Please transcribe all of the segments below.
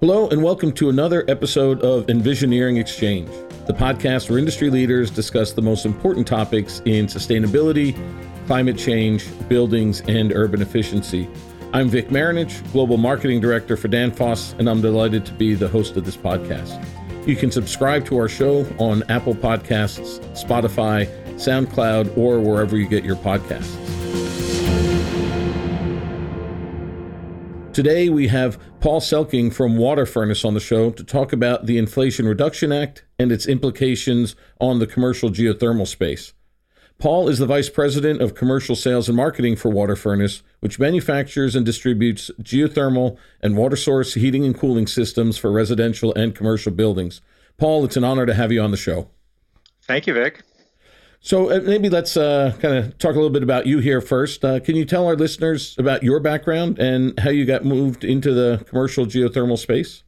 Hello, and welcome to another episode of Envisioneering Exchange, the podcast where industry leaders discuss the most important topics in sustainability, climate change, buildings, and urban efficiency. I'm Vic Marinich, Global Marketing Director for Danfoss, and I'm delighted to be the host of this podcast. You can subscribe to our show on Apple Podcasts, Spotify, SoundCloud, or wherever you get your podcasts. Today, we have Paul Selking from Water Furnace on the show to talk about the Inflation Reduction Act and its implications on the commercial geothermal space. Paul is the Vice President of Commercial Sales and Marketing for Water Furnace, which manufactures and distributes geothermal and water source heating and cooling systems for residential and commercial buildings. Paul, it's an honor to have you on the show. Thank you, Vic. So uh, maybe let's uh, kind of talk a little bit about you here first. Uh, can you tell our listeners about your background and how you got moved into the commercial geothermal space?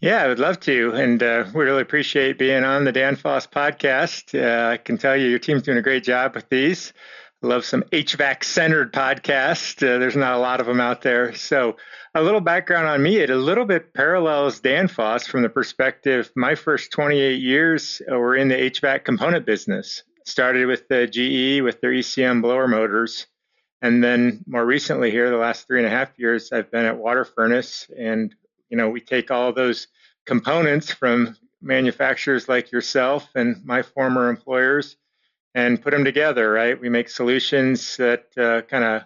Yeah, I would love to. And uh, we really appreciate being on the Danfoss podcast. Uh, I can tell you your team's doing a great job with these. I love some HVAC centered podcast. Uh, there's not a lot of them out there. So, a little background on me it a little bit parallels Danfoss from the perspective my first 28 years were in the HVAC component business started with the GE with their ECM blower motors. And then more recently here, the last three and a half years, I've been at Water Furnace. And, you know, we take all those components from manufacturers like yourself and my former employers and put them together, right? We make solutions that uh, kind of,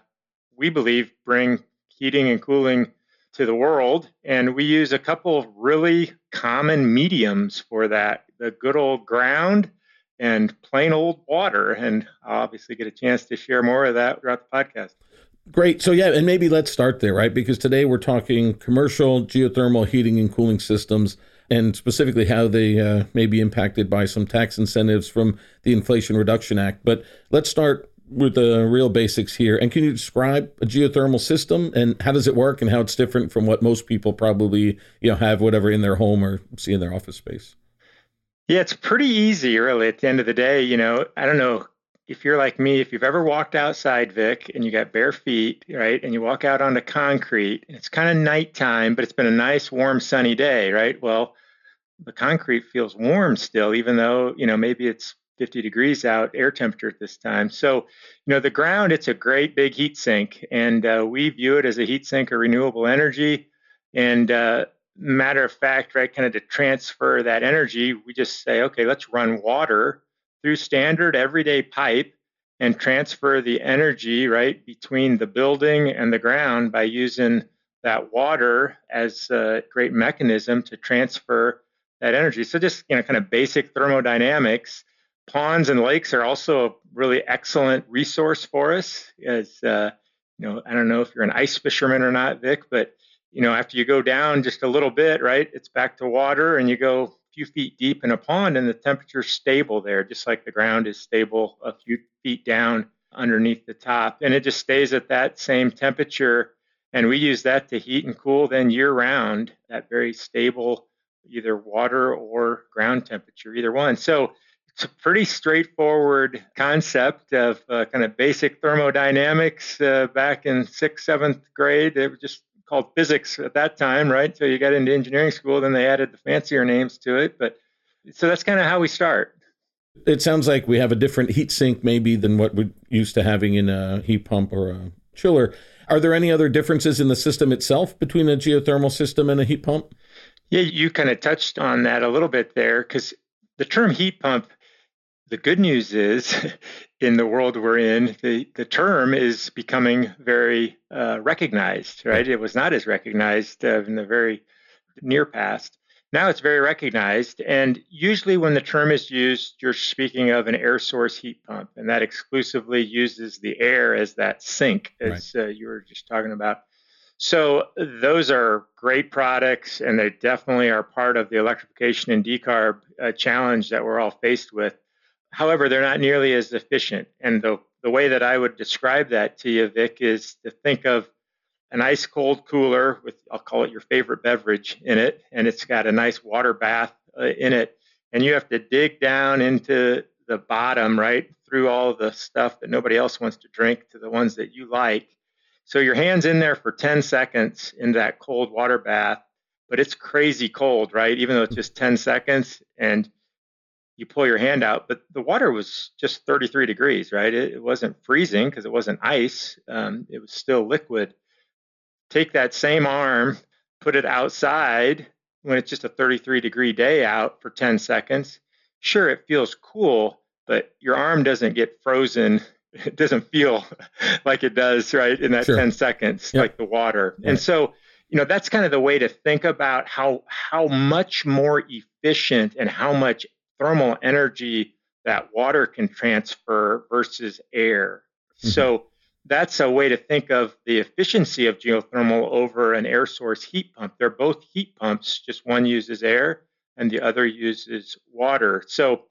we believe, bring heating and cooling to the world. And we use a couple of really common mediums for that the good old ground and plain old water. And I'll obviously get a chance to share more of that throughout the podcast. Great. So, yeah, and maybe let's start there, right? Because today we're talking commercial geothermal heating and cooling systems and specifically how they uh, may be impacted by some tax incentives from the Inflation Reduction Act. But let's start with the real basics here. And can you describe a geothermal system and how does it work and how it's different from what most people probably you know have whatever in their home or see in their office space? Yeah, it's pretty easy, really. At the end of the day, you know, I don't know if you're like me, if you've ever walked outside, Vic, and you got bare feet, right, and you walk out onto concrete, and it's kind of nighttime, but it's been a nice, warm, sunny day, right? Well, the concrete feels warm still, even though, you know, maybe it's 50 degrees out air temperature at this time. So, you know, the ground, it's a great big heat sink, and uh, we view it as a heat sink of renewable energy. And uh, matter of fact, right, kind of to transfer that energy, we just say, okay, let's run water through standard everyday pipe and transfer the energy, right, between the building and the ground by using that water as a great mechanism to transfer that energy. So just, you know, kind of basic thermodynamics. Ponds and lakes are also a really excellent resource for us as, uh, you know, I don't know if you're an ice fisherman or not, Vic, but you know, after you go down just a little bit, right, it's back to water and you go a few feet deep in a pond and the temperature's stable there, just like the ground is stable a few feet down underneath the top. And it just stays at that same temperature. And we use that to heat and cool then year round, that very stable either water or ground temperature, either one. So it's a pretty straightforward concept of uh, kind of basic thermodynamics uh, back in sixth, seventh grade. It was just called physics at that time, right? So you got into engineering school, then they added the fancier names to it. But so that's kind of how we start. It sounds like we have a different heat sink maybe than what we're used to having in a heat pump or a chiller. Are there any other differences in the system itself between a geothermal system and a heat pump? Yeah, you kind of touched on that a little bit there because the term heat pump the good news is, in the world we're in, the, the term is becoming very uh, recognized, right? It was not as recognized uh, in the very near past. Now it's very recognized. And usually, when the term is used, you're speaking of an air source heat pump, and that exclusively uses the air as that sink, as right. uh, you were just talking about. So, those are great products, and they definitely are part of the electrification and decarb uh, challenge that we're all faced with. However, they're not nearly as efficient. And the, the way that I would describe that to you, Vic, is to think of an ice cold cooler with, I'll call it your favorite beverage in it, and it's got a nice water bath uh, in it. And you have to dig down into the bottom, right, through all the stuff that nobody else wants to drink to the ones that you like. So your hand's in there for 10 seconds in that cold water bath but it's crazy cold, right? Even though it's just 10 seconds and you pull your hand out, but the water was just 33 degrees, right? It, it wasn't freezing because it wasn't ice. Um, it was still liquid. Take that same arm, put it outside when it's just a 33 degree day out for 10 seconds. Sure, it feels cool, but your arm doesn't get frozen. It doesn't feel like it does, right, in that sure. 10 seconds, yep. like the water. Right. And so, you know, that's kind of the way to think about how how much more efficient and how much thermal energy that water can transfer versus air. Mm-hmm. So that's a way to think of the efficiency of geothermal over an air source heat pump. They're both heat pumps, just one uses air and the other uses water. So,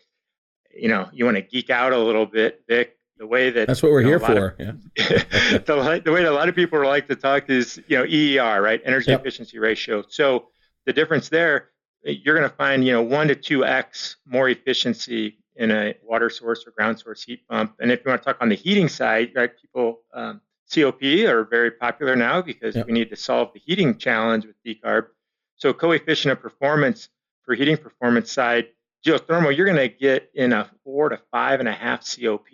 you know, you want to geek out a little bit, Vic. The way that that's what we're you know, here for. Of, yeah. the, the way that a lot of people like to talk is, you know, EER, right? Energy yep. efficiency ratio. So the difference there you're going to find you know one to two x more efficiency in a water source or ground source heat pump. And if you want to talk on the heating side, right, people um, COP are very popular now because yep. we need to solve the heating challenge with decarb. So coefficient of performance for heating performance side, geothermal, you're going to get in a four to five and a half COP.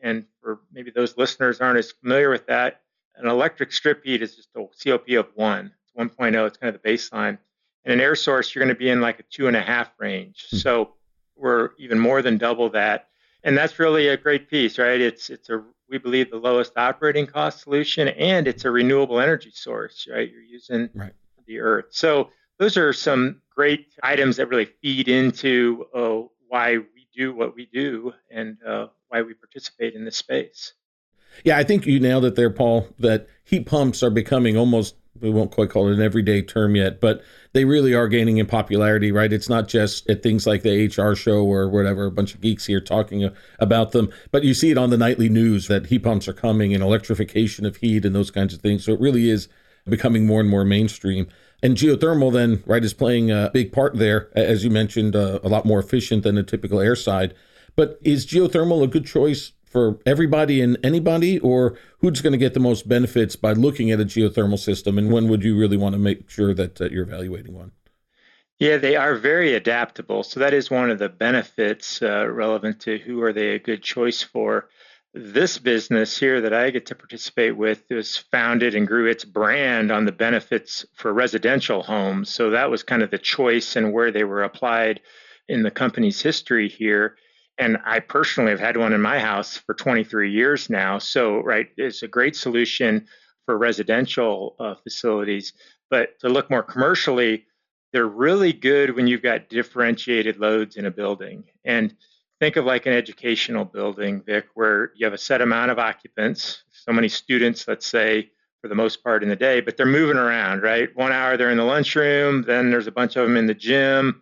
And for maybe those listeners aren't as familiar with that, an electric strip heat is just a COP of one. It's 1.0. It's kind of the baseline. In an air source, you're going to be in like a two and a half range. Mm-hmm. So we're even more than double that. And that's really a great piece, right? It's it's a we believe the lowest operating cost solution and it's a renewable energy source, right? You're using right. the earth. So those are some great items that really feed into uh, why we do what we do and uh, why we participate in this space. Yeah, I think you nailed it there, Paul, that heat pumps are becoming almost we won't quite call it an everyday term yet, but they really are gaining in popularity, right? It's not just at things like the HR show or whatever, a bunch of geeks here talking about them, but you see it on the nightly news that heat pumps are coming and electrification of heat and those kinds of things. So it really is becoming more and more mainstream. And geothermal, then, right, is playing a big part there, as you mentioned, uh, a lot more efficient than a typical air side. But is geothermal a good choice for everybody and anybody, or who's going to get the most benefits by looking at a geothermal system? And when would you really want to make sure that uh, you're evaluating one? Yeah, they are very adaptable. So that is one of the benefits uh, relevant to who are they a good choice for. This business here that I get to participate with was founded and grew its brand on the benefits for residential homes. So that was kind of the choice and where they were applied in the company's history here and I personally have had one in my house for 23 years now. So, right, it's a great solution for residential uh, facilities. But to look more commercially, they're really good when you've got differentiated loads in a building. And think of like an educational building, Vic, where you have a set amount of occupants, so many students, let's say, for the most part in the day, but they're moving around, right? One hour they're in the lunchroom, then there's a bunch of them in the gym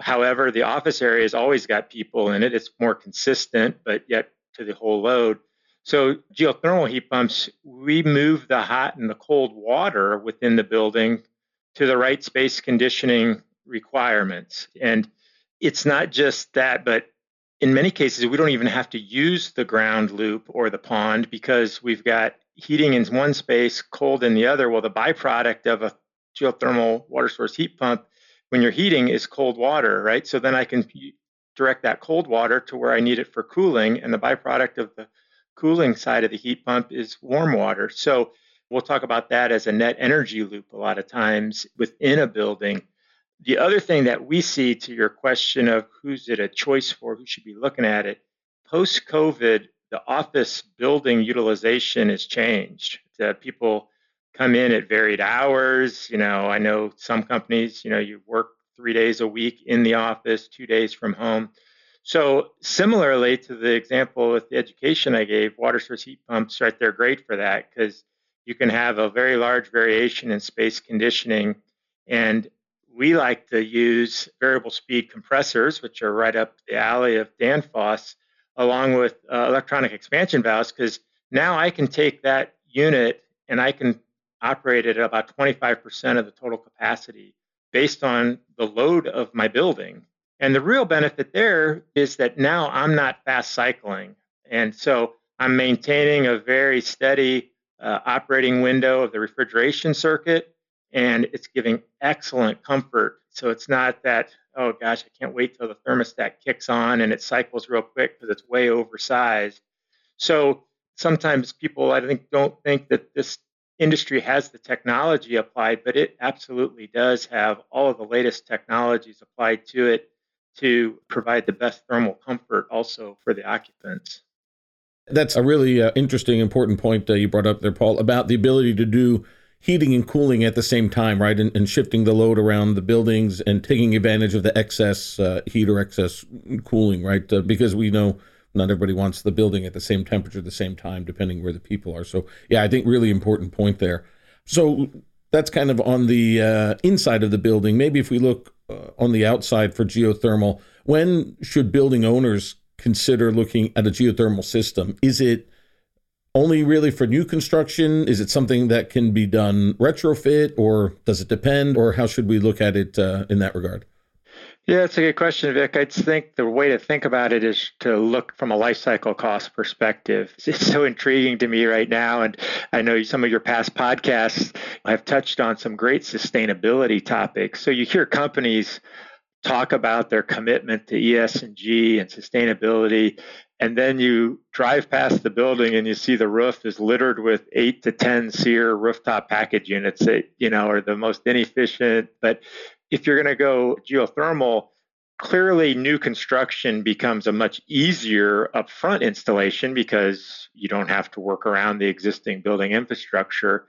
However, the office area has always got people in it. It's more consistent, but yet to the whole load. So geothermal heat pumps, we move the hot and the cold water within the building to the right space conditioning requirements. And it's not just that, but in many cases, we don't even have to use the ground loop or the pond because we've got heating in one space, cold in the other. Well, the byproduct of a geothermal water source heat pump when you're heating is cold water, right? So then I can direct that cold water to where I need it for cooling, and the byproduct of the cooling side of the heat pump is warm water. So we'll talk about that as a net energy loop a lot of times within a building. The other thing that we see to your question of who's it a choice for, who should be looking at it, post COVID, the office building utilization has changed. That people come in at varied hours. You know, I know some companies, you know, you work three days a week in the office, two days from home. So similarly to the example with the education I gave, water source heat pumps, right, they're great for that because you can have a very large variation in space conditioning. And we like to use variable speed compressors, which are right up the alley of Danfoss, along with uh, electronic expansion valves, because now I can take that unit and I can operated at about 25% of the total capacity based on the load of my building. And the real benefit there is that now I'm not fast cycling. And so I'm maintaining a very steady uh, operating window of the refrigeration circuit. and it's giving excellent comfort. So it's not that, oh gosh, I can't wait till the thermostat kicks on and it cycles real quick because it's way oversized. So sometimes people, I think, don't think that this industry has the technology applied, but it absolutely does have all of the latest technologies applied to it to provide the best thermal comfort also for the occupants. That's a really uh, interesting, important point uh, you brought up there, Paul, about the ability to do heating and cooling at the same time, right? And, and shifting the load around the buildings and taking advantage of the excess uh, heat or excess cooling, right? Uh, because we know not everybody wants the building at the same temperature at the same time, depending where the people are. So, yeah, I think really important point there. So that's kind of on the uh, inside of the building. Maybe if we look uh, on the outside for geothermal, when should building owners consider looking at a geothermal system? Is it only really for new construction? Is it something that can be done retrofit, or does it depend, or how should we look at it uh, in that regard? Yeah, it's a good question, Vic. I think the way to think about it is to look from a life cycle cost perspective. It's so intriguing to me right now. And I know some of your past podcasts have touched on some great sustainability topics. So you hear companies talk about their commitment to ESG and sustainability. And then you drive past the building and you see the roof is littered with eight to 10 SEER rooftop package units that, you know, are the most inefficient. But if you're going to go geothermal, clearly new construction becomes a much easier upfront installation because you don't have to work around the existing building infrastructure.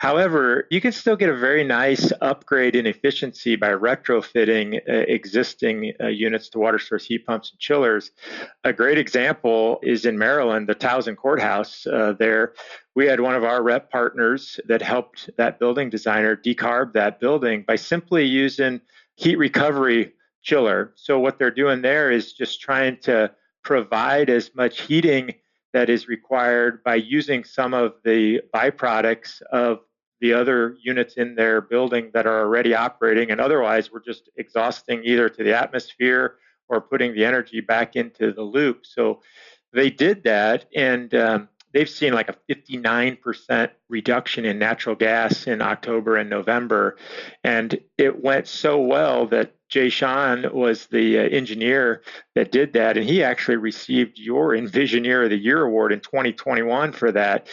However, you can still get a very nice upgrade in efficiency by retrofitting uh, existing uh, units to water source heat pumps and chillers. A great example is in Maryland, the Towson Courthouse. Uh, there, we had one of our rep partners that helped that building designer decarb that building by simply using heat recovery chiller. So, what they're doing there is just trying to provide as much heating that is required by using some of the byproducts of the other units in their building that are already operating, and otherwise we're just exhausting either to the atmosphere or putting the energy back into the loop. So they did that, and um, they've seen like a 59% reduction in natural gas in October and November. And it went so well that Jay Sean was the uh, engineer that did that, and he actually received your Envisioneer of the Year award in 2021 for that.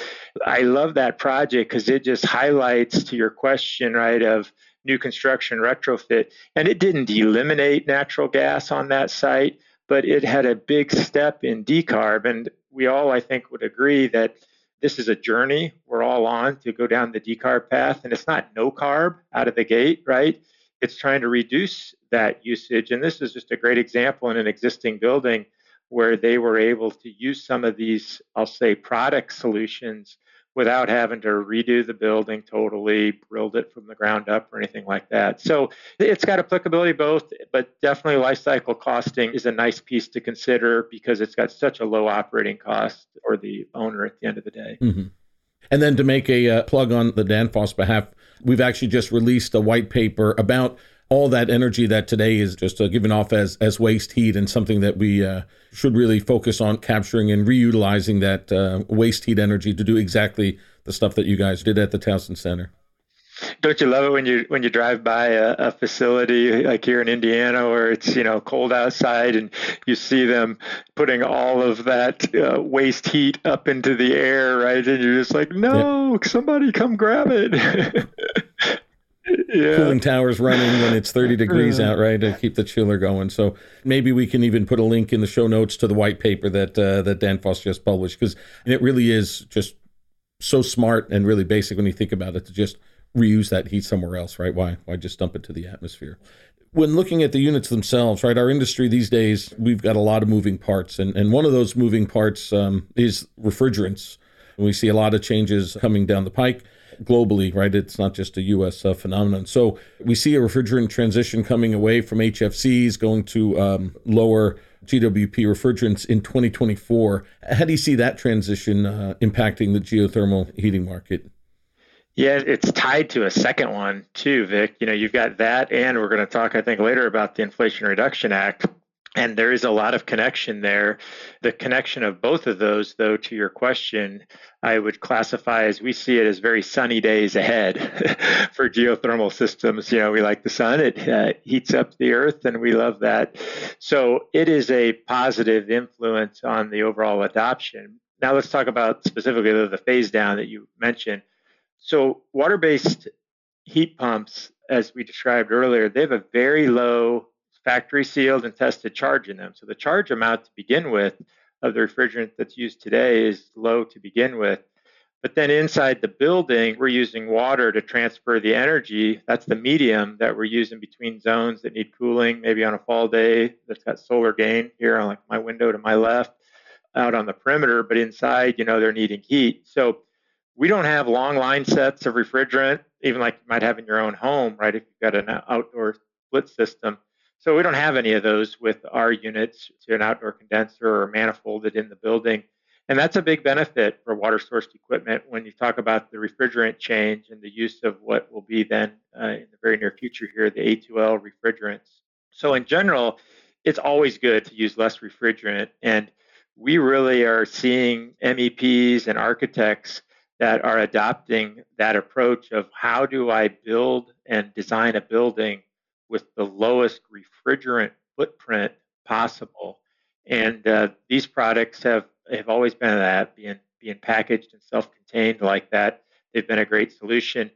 I love that project because it just highlights to your question, right, of new construction retrofit, and it didn't eliminate natural gas on that site, but it had a big step in decarb. And we all, I think, would agree that this is a journey we're all on to go down the decarb path, and it's not no carb out of the gate, right? It's trying to reduce that usage. And this is just a great example in an existing building where they were able to use some of these, I'll say, product solutions without having to redo the building totally, build it from the ground up or anything like that. So it's got applicability both, but definitely life cycle costing is a nice piece to consider because it's got such a low operating cost for the owner at the end of the day. Mm-hmm. And then to make a uh, plug on the Danfoss behalf, we've actually just released a white paper about all that energy that today is just uh, given off as as waste heat and something that we uh, should really focus on capturing and reutilizing that uh, waste heat energy to do exactly the stuff that you guys did at the Towson Center. Don't you love it when you when you drive by a, a, facility like here in Indiana where it's you know cold outside and you see them putting all of that uh, waste heat up into the air, right? And you're just like, no, yeah. somebody come grab it. yeah. cooling towers running when it's 30 degrees out, right, to keep the chiller going. So maybe we can even put a link in the show notes to the white paper that uh, that Danfoss just published because it really is just so smart and really basic when you think about it to just reuse that heat somewhere else, right? Why why just dump it to the atmosphere? When looking at the units themselves, right, our industry these days, we've got a lot of moving parts, and and one of those moving parts um, is refrigerants. We see a lot of changes coming down the pike globally, right? It's not just a U.S. Uh, phenomenon. So we see a refrigerant transition coming away from HFCs, going to um, lower GWP refrigerants in 2024. How do you see that transition uh, impacting the geothermal heating market? Yeah, it's tied to a second one too, Vic. You know, you've got that, and we're going to talk, I think, later about the Inflation Reduction Act. And there is a lot of connection there. The connection of both of those, though, to your question, I would classify as we see it as very sunny days ahead for geothermal systems. You know, we like the sun, it uh, heats up the earth, and we love that. So it is a positive influence on the overall adoption. Now, let's talk about specifically the phase down that you mentioned. So, water based heat pumps, as we described earlier, they have a very low factory sealed and tested charge in them. So the charge amount to begin with of the refrigerant that's used today is low to begin with. But then inside the building, we're using water to transfer the energy. That's the medium that we're using between zones that need cooling, maybe on a fall day that's got solar gain here on like my window to my left out on the perimeter, but inside, you know, they're needing heat. So we don't have long line sets of refrigerant, even like you might have in your own home, right? If you've got an outdoor split system. So we don't have any of those with our units to an outdoor condenser or manifolded in the building. And that's a big benefit for water sourced equipment when you talk about the refrigerant change and the use of what will be then uh, in the very near future here, the A2L refrigerants. So in general, it's always good to use less refrigerant. And we really are seeing MEPs and architects that are adopting that approach of how do I build and design a building with the lowest refrigerant footprint possible. And uh, these products have, have always been that, being, being packaged and self contained like that. They've been a great solution.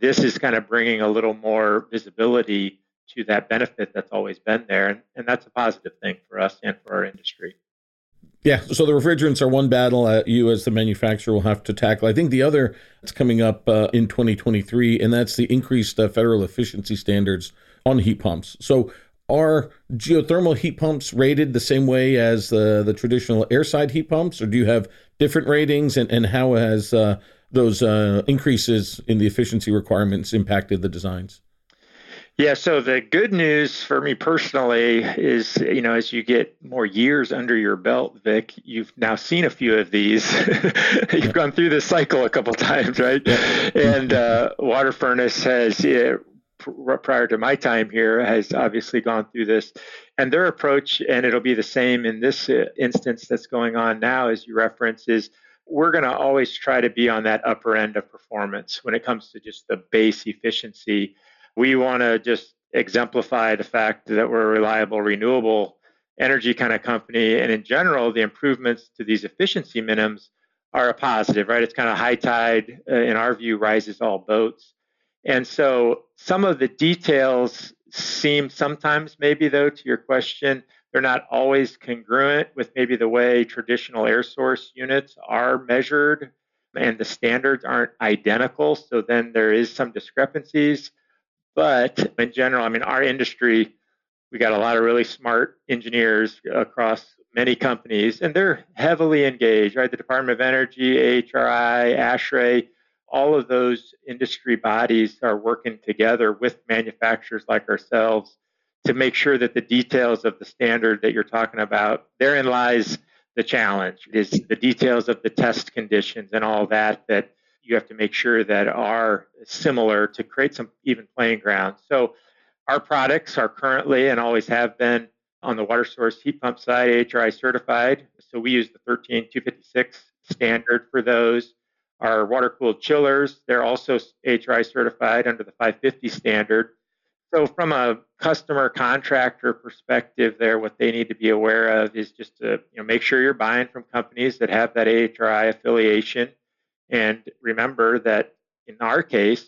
This is kind of bringing a little more visibility to that benefit that's always been there. And, and that's a positive thing for us and for our industry. Yeah, so the refrigerants are one battle that you as the manufacturer will have to tackle. I think the other that's coming up uh, in 2023, and that's the increased uh, federal efficiency standards on heat pumps. So are geothermal heat pumps rated the same way as the, the traditional airside heat pumps, or do you have different ratings? And, and how has uh, those uh, increases in the efficiency requirements impacted the designs? Yeah, so the good news for me personally is, you know, as you get more years under your belt, Vic, you've now seen a few of these. you've gone through this cycle a couple times, right? Yeah. And uh, Water Furnace has yeah, prior to my time here has obviously gone through this. And their approach and it'll be the same in this uh, instance that's going on now as you reference is we're going to always try to be on that upper end of performance when it comes to just the base efficiency. We want to just exemplify the fact that we're a reliable renewable energy kind of company. And in general the improvements to these efficiency minimums are a positive right? It's kind of high tide uh, in our view rises all boats and so some of the details seem sometimes, maybe though, to your question, they're not always congruent with maybe the way traditional air source units are measured and the standards aren't identical. So then there is some discrepancies. But in general, I mean, our industry, we got a lot of really smart engineers across many companies, and they're heavily engaged, right? The Department of Energy, AHRI, ASHRAE, all of those industry bodies are working together with manufacturers like ourselves to make sure that the details of the standard that you're talking about therein lies the challenge. Is the details of the test conditions and all that that you have to make sure that are similar to create some even playing ground. So our products are currently and always have been on the water source heat pump side hri certified. So we use the 13256 standard for those our water cooled chillers, they're also AHRI certified under the 550 standard. So, from a customer contractor perspective, there, what they need to be aware of is just to you know, make sure you're buying from companies that have that AHRI affiliation. And remember that in our case,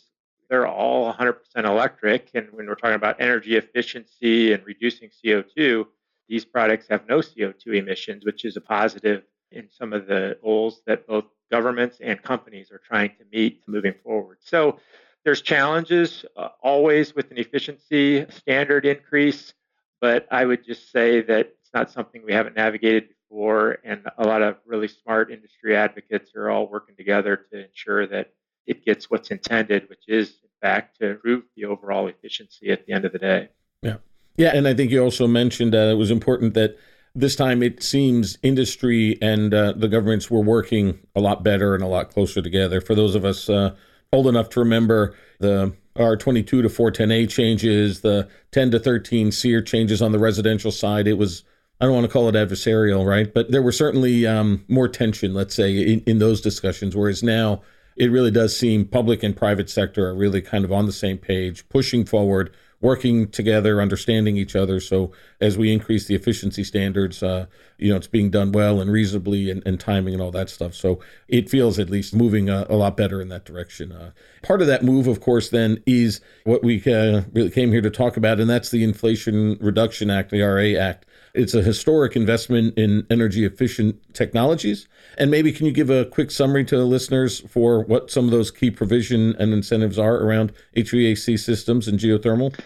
they're all 100% electric. And when we're talking about energy efficiency and reducing CO2, these products have no CO2 emissions, which is a positive in some of the goals that both governments and companies are trying to meet moving forward. So there's challenges uh, always with an efficiency standard increase, but I would just say that it's not something we haven't navigated before, and a lot of really smart industry advocates are all working together to ensure that it gets what's intended, which is in fact to improve the overall efficiency at the end of the day. Yeah, yeah, and I think you also mentioned uh, it was important that this time it seems industry and uh, the governments were working a lot better and a lot closer together. For those of us uh, old enough to remember the R22 to 410A changes, the 10 to 13 SEER changes on the residential side, it was I don't want to call it adversarial, right? But there were certainly um, more tension, let's say, in, in those discussions. Whereas now, it really does seem public and private sector are really kind of on the same page, pushing forward working together, understanding each other. So as we increase the efficiency standards, uh, you know, it's being done well and reasonably and, and, timing and all that stuff. So it feels at least moving a, a lot better in that direction. Uh, part of that move, of course, then is what we uh, really came here to talk about, and that's the Inflation Reduction Act, the IRA Act. It's a historic investment in energy efficient technologies. And maybe can you give a quick summary to the listeners for what some of those key provision and incentives are around HVAC systems and geothermal?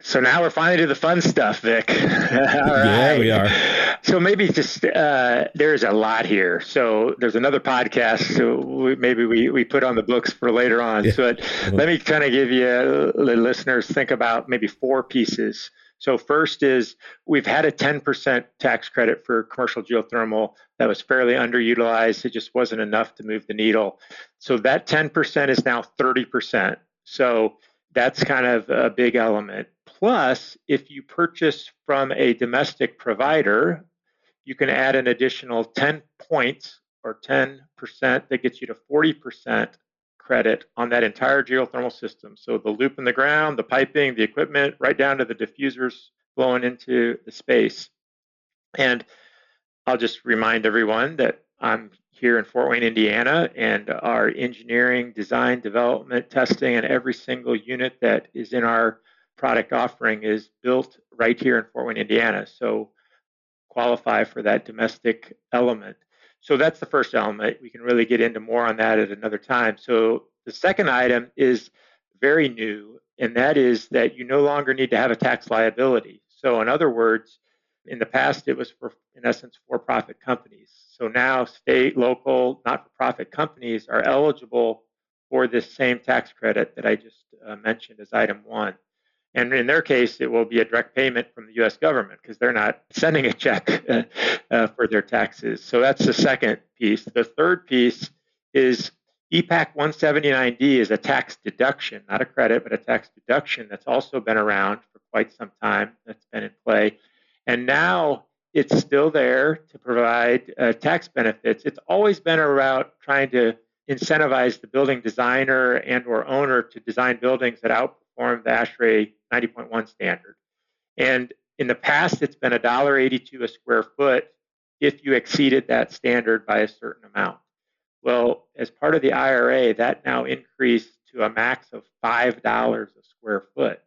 So now we're finally to the fun stuff, Vic. yeah, we are. So maybe just uh, there's a lot here. So there's another podcast. So we, maybe we, we put on the books for later on. Yeah. So let me kind of give you the listeners think about maybe four pieces. So first is we've had a 10% tax credit for commercial geothermal that was fairly underutilized. It just wasn't enough to move the needle. So that 10% is now 30%. So that's kind of a big element. Plus, if you purchase from a domestic provider, you can add an additional 10 points or 10% that gets you to 40% credit on that entire geothermal system. So the loop in the ground, the piping, the equipment, right down to the diffusers flowing into the space. And I'll just remind everyone that I'm here in Fort Wayne, Indiana, and our engineering, design, development, testing, and every single unit that is in our product offering is built right here in Fort Wayne, Indiana. So qualify for that domestic element. So that's the first element. We can really get into more on that at another time. So the second item is very new, and that is that you no longer need to have a tax liability. So, in other words, in the past, it was for, in essence, for profit companies. So now state, local, not for profit companies are eligible for this same tax credit that I just uh, mentioned as item one. And in their case, it will be a direct payment from the US government because they're not sending a check uh, uh, for their taxes. So that's the second piece. The third piece is EPAct 179D is a tax deduction, not a credit, but a tax deduction that's also been around for quite some time, that's been in play. And now it's still there to provide uh, tax benefits. It's always been about trying to incentivize the building designer and or owner to design buildings that outperform the ASHRAE 90.1 standard. And in the past, it's been $1.82 a square foot if you exceeded that standard by a certain amount. Well, as part of the IRA, that now increased to a max of $5 a square foot.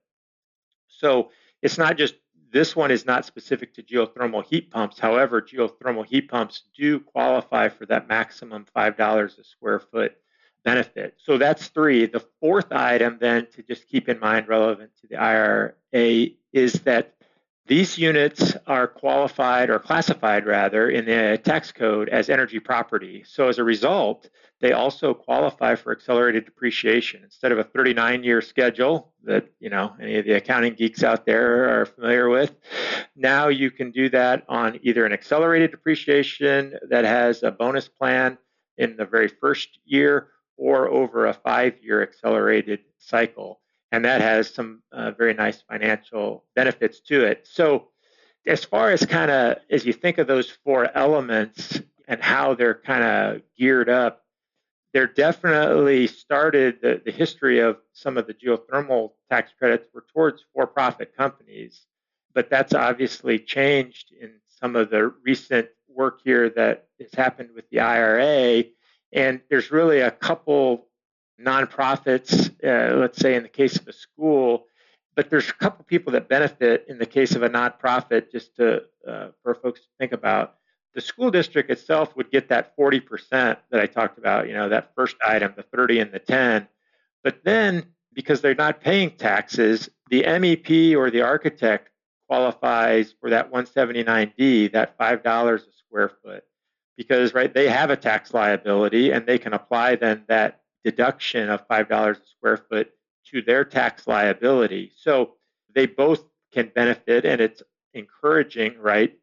So it's not just this one is not specific to geothermal heat pumps. However, geothermal heat pumps do qualify for that maximum $5 a square foot benefit. So that's three. The fourth item, then, to just keep in mind relevant to the IRA is that these units are qualified or classified rather in the tax code as energy property. So as a result, they also qualify for accelerated depreciation instead of a 39 year schedule that you know any of the accounting geeks out there are familiar with. Now you can do that on either an accelerated depreciation that has a bonus plan in the very first year or over a five year accelerated cycle. And that has some uh, very nice financial benefits to it. So, as far as kind of as you think of those four elements and how they're kind of geared up, they're definitely started the, the history of some of the geothermal tax credits were towards for profit companies. But that's obviously changed in some of the recent work here that has happened with the IRA and there's really a couple nonprofits, uh, let's say in the case of a school, but there's a couple people that benefit in the case of a nonprofit, just to, uh, for folks to think about. The school district itself would get that 40% that I talked about, you know, that first item, the 30 and the 10. But then, because they're not paying taxes, the MEP or the architect qualifies for that 179D, that $5 a square foot because right they have a tax liability and they can apply then that deduction of $5 a square foot to their tax liability. So they both can benefit and it's encouraging right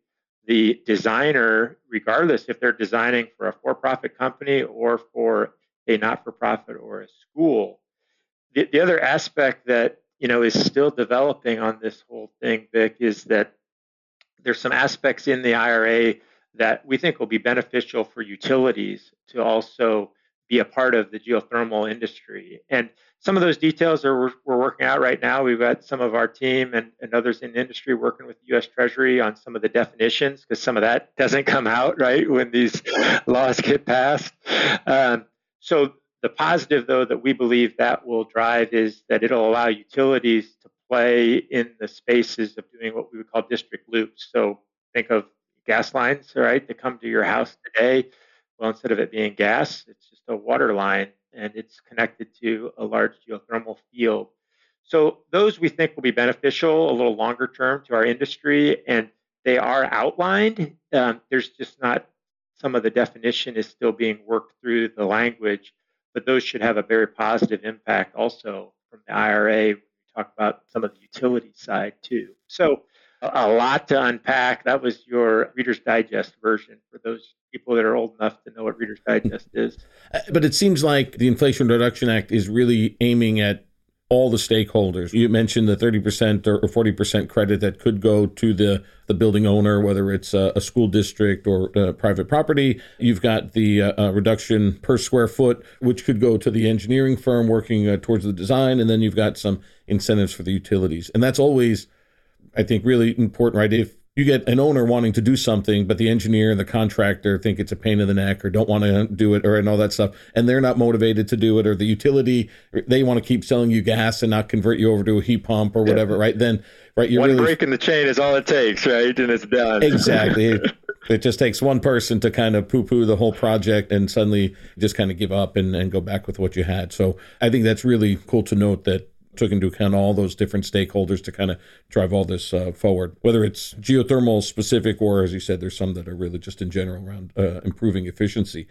the designer regardless if they're designing for a for-profit company or for a not-for-profit or a school. The, the other aspect that you know is still developing on this whole thing vic is that there's some aspects in the IRA that we think will be beneficial for utilities to also be a part of the geothermal industry. And some of those details are we're, we're working out right now. We've got some of our team and, and others in the industry working with the U.S. Treasury on some of the definitions because some of that doesn't come out right when these laws get passed. Um, so the positive, though, that we believe that will drive is that it'll allow utilities to play in the spaces of doing what we would call district loops. So think of gas lines, right, that come to your house today. Well, instead of it being gas, it's just a water line and it's connected to a large geothermal field. So those we think will be beneficial a little longer term to our industry, and they are outlined. Um, there's just not some of the definition is still being worked through the language, but those should have a very positive impact also from the IRA. We talk about some of the utility side too. So a lot to unpack. That was your Reader's Digest version for those people that are old enough to know what Reader's Digest is. Uh, but it seems like the Inflation Reduction Act is really aiming at all the stakeholders. You mentioned the 30% or 40% credit that could go to the, the building owner, whether it's a, a school district or private property. You've got the uh, uh, reduction per square foot, which could go to the engineering firm working uh, towards the design. And then you've got some incentives for the utilities. And that's always, I think, really important, right? If you get an owner wanting to do something, but the engineer and the contractor think it's a pain in the neck or don't want to do it or and all that stuff, and they're not motivated to do it, or the utility they want to keep selling you gas and not convert you over to a heat pump or whatever, yeah. right? Then, right, you're one really, break in the chain is all it takes, right, and it's done. Exactly. it just takes one person to kind of poo-poo the whole project and suddenly just kind of give up and, and go back with what you had. So I think that's really cool to note that took into account all those different stakeholders to kind of drive all this uh, forward, whether it's geothermal specific or, as you said, there's some that are really just in general around uh, improving efficiency.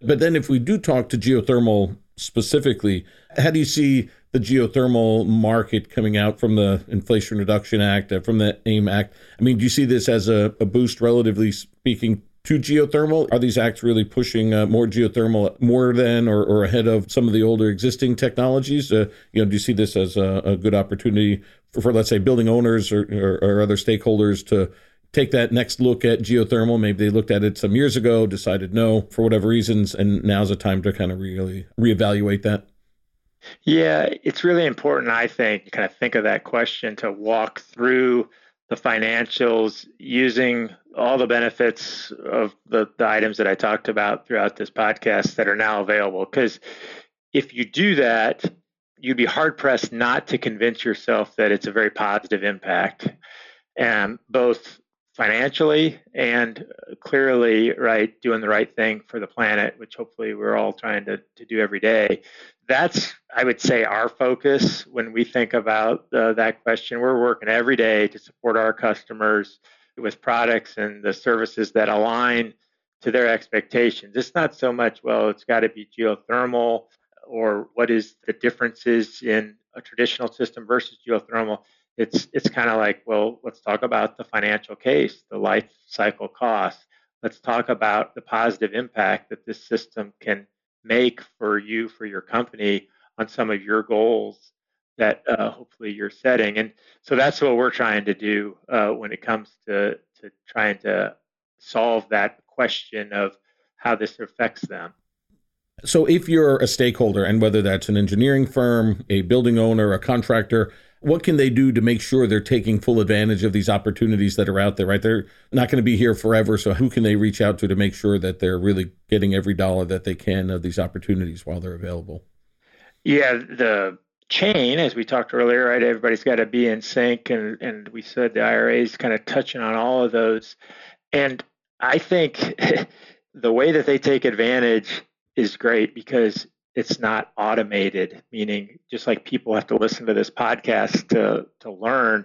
But then, if we do talk to geothermal specifically, how do you see the geothermal market coming out from the Inflation Reduction Act, uh, from the AIM Act? I mean, do you see this as a, a boost, relatively speaking, to geothermal? Are these acts really pushing uh, more geothermal more than or, or, ahead of some of the older existing technologies? Uh, you know, do you see this as a, a good opportunity for, for, let's say, building owners or, or, or, other stakeholders to take that next look at geothermal? Maybe they looked at it some years ago, decided no for whatever reasons, and now's the time to kind of really reevaluate that. Yeah, it's really important, I think, kind of think of that question to walk through the financials using all the benefits of the, the items that I talked about throughout this podcast that are now available. Because if you do that, you'd be hard pressed not to convince yourself that it's a very positive impact, and both financially and clearly, right, doing the right thing for the planet, which hopefully we're all trying to, to do every day that's i would say our focus when we think about uh, that question we're working every day to support our customers with products and the services that align to their expectations. It's not so much well it's got to be geothermal or what is the differences in a traditional system versus geothermal. It's it's kind of like well let's talk about the financial case the life cycle cost. Let's talk about the positive impact that this system can make for you for your company on some of your goals that uh, hopefully you're setting. And so that's what we're trying to do uh, when it comes to to trying to solve that question of how this affects them. So if you're a stakeholder and whether that's an engineering firm a building owner a contractor what can they do to make sure they're taking full advantage of these opportunities that are out there right? They're not going to be here forever so who can they reach out to to make sure that they're really getting every dollar that they can of these opportunities while they're available? Yeah the chain as we talked earlier right everybody's got to be in sync and and we said the ira is kind of touching on all of those and i think the way that they take advantage is great because it's not automated, meaning just like people have to listen to this podcast to, to learn,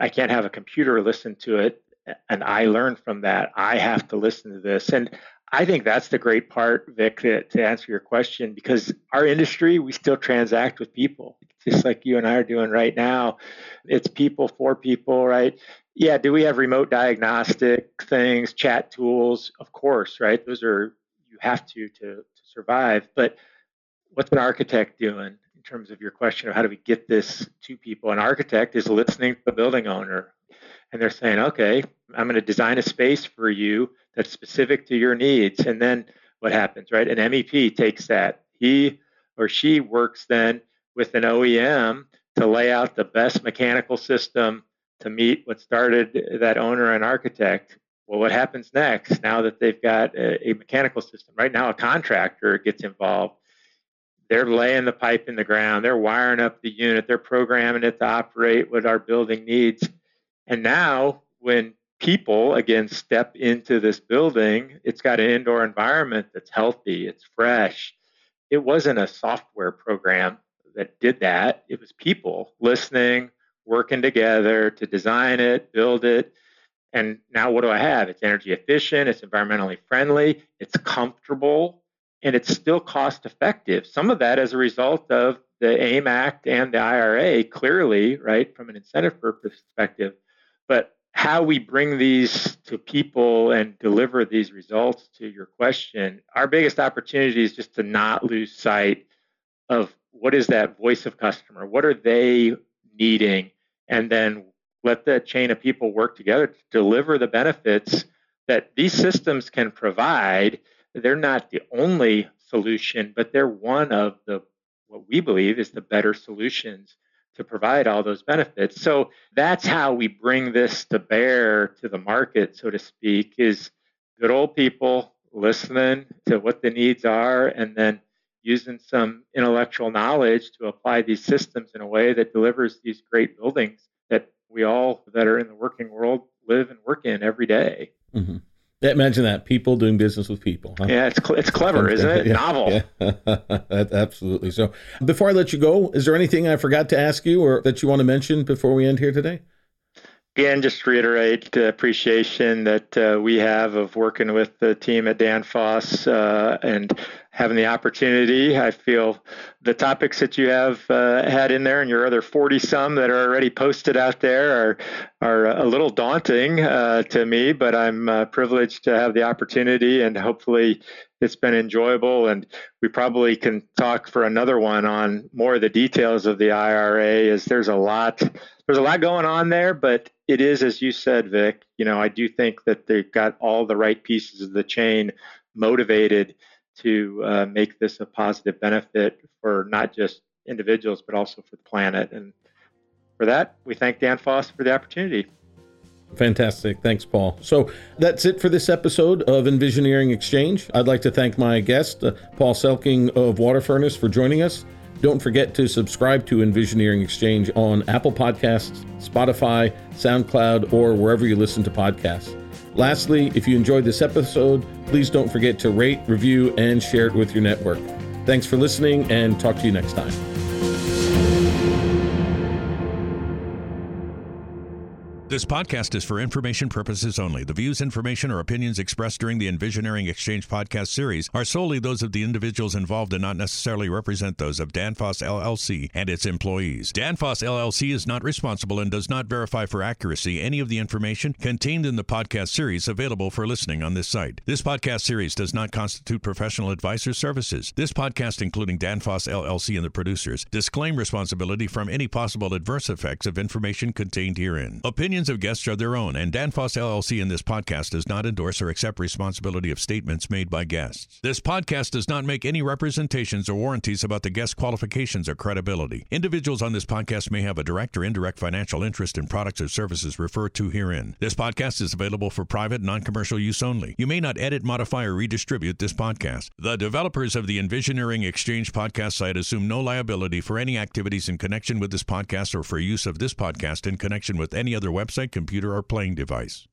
I can't have a computer listen to it and I learn from that. I have to listen to this. And I think that's the great part, Vic, to, to answer your question, because our industry, we still transact with people, just like you and I are doing right now. It's people for people, right? Yeah, do we have remote diagnostic things, chat tools? Of course, right? Those are, you have to to, to survive. But what's an architect doing in terms of your question of how do we get this to people? An architect is listening to the building owner. And they're saying, okay, I'm going to design a space for you that's specific to your needs. And then what happens, right? An MEP takes that. He or she works then with an OEM to lay out the best mechanical system to meet what started that owner and architect. Well, what happens next now that they've got a, a mechanical system? Right now, a contractor gets involved. They're laying the pipe in the ground, they're wiring up the unit, they're programming it to operate what our building needs. And now, when people again step into this building, it's got an indoor environment that's healthy, it's fresh. It wasn't a software program that did that, it was people listening, working together to design it, build it. And now what do I have? It's energy efficient, it's environmentally friendly, it's comfortable, and it's still cost effective. Some of that as a result of the AIM Act and the IRA, clearly, right, from an incentive perspective. But how we bring these to people and deliver these results to your question, our biggest opportunity is just to not lose sight of what is that voice of customer? What are they needing? and then let the chain of people work together to deliver the benefits that these systems can provide. They're not the only solution, but they're one of the what we believe is the better solutions to provide all those benefits. So that's how we bring this to bear to the market, so to speak, is good old people listening to what the needs are and then using some intellectual knowledge to apply these systems in a way that delivers these great buildings that we all that are in the working world live and work in every day. Mm-hmm. Imagine that people doing business with people. Huh? Yeah, it's cl- it's clever, isn't it? Yeah, Novel. Yeah. Absolutely. So, before I let you go, is there anything I forgot to ask you or that you want to mention before we end here today? Again, just reiterate the appreciation that uh, we have of working with the team at Danfoss uh, and having the opportunity. I feel the topics that you have uh, had in there and your other 40 some that are already posted out there are, are a little daunting uh, to me, but I'm uh, privileged to have the opportunity and hopefully it's been enjoyable. And we probably can talk for another one on more of the details of the IRA as there's a lot there's a lot going on there, but it is, as you said, Vic, you know, I do think that they've got all the right pieces of the chain motivated to uh, make this a positive benefit for not just individuals, but also for the planet. And for that, we thank Danfoss for the opportunity. Fantastic. Thanks, Paul. So that's it for this episode of Envisioneering Exchange. I'd like to thank my guest, uh, Paul Selking of Water Furnace, for joining us. Don't forget to subscribe to Envisioneering Exchange on Apple Podcasts, Spotify, SoundCloud, or wherever you listen to podcasts. Lastly, if you enjoyed this episode, please don't forget to rate, review, and share it with your network. Thanks for listening, and talk to you next time. This podcast is for information purposes only. The views, information, or opinions expressed during the Envisioneering Exchange podcast series are solely those of the individuals involved and not necessarily represent those of Danfoss LLC and its employees. Danfoss LLC is not responsible and does not verify for accuracy any of the information contained in the podcast series available for listening on this site. This podcast series does not constitute professional advice or services. This podcast, including Danfoss LLC and the producers, disclaim responsibility from any possible adverse effects of information contained herein. Opinion opinions of guests are their own, and Danfoss LLC in this podcast does not endorse or accept responsibility of statements made by guests. This podcast does not make any representations or warranties about the guest qualifications or credibility. Individuals on this podcast may have a direct or indirect financial interest in products or services referred to herein. This podcast is available for private, non commercial use only. You may not edit, modify, or redistribute this podcast. The developers of the Envisioneering Exchange podcast site assume no liability for any activities in connection with this podcast or for use of this podcast in connection with any other website website, computer, or playing device.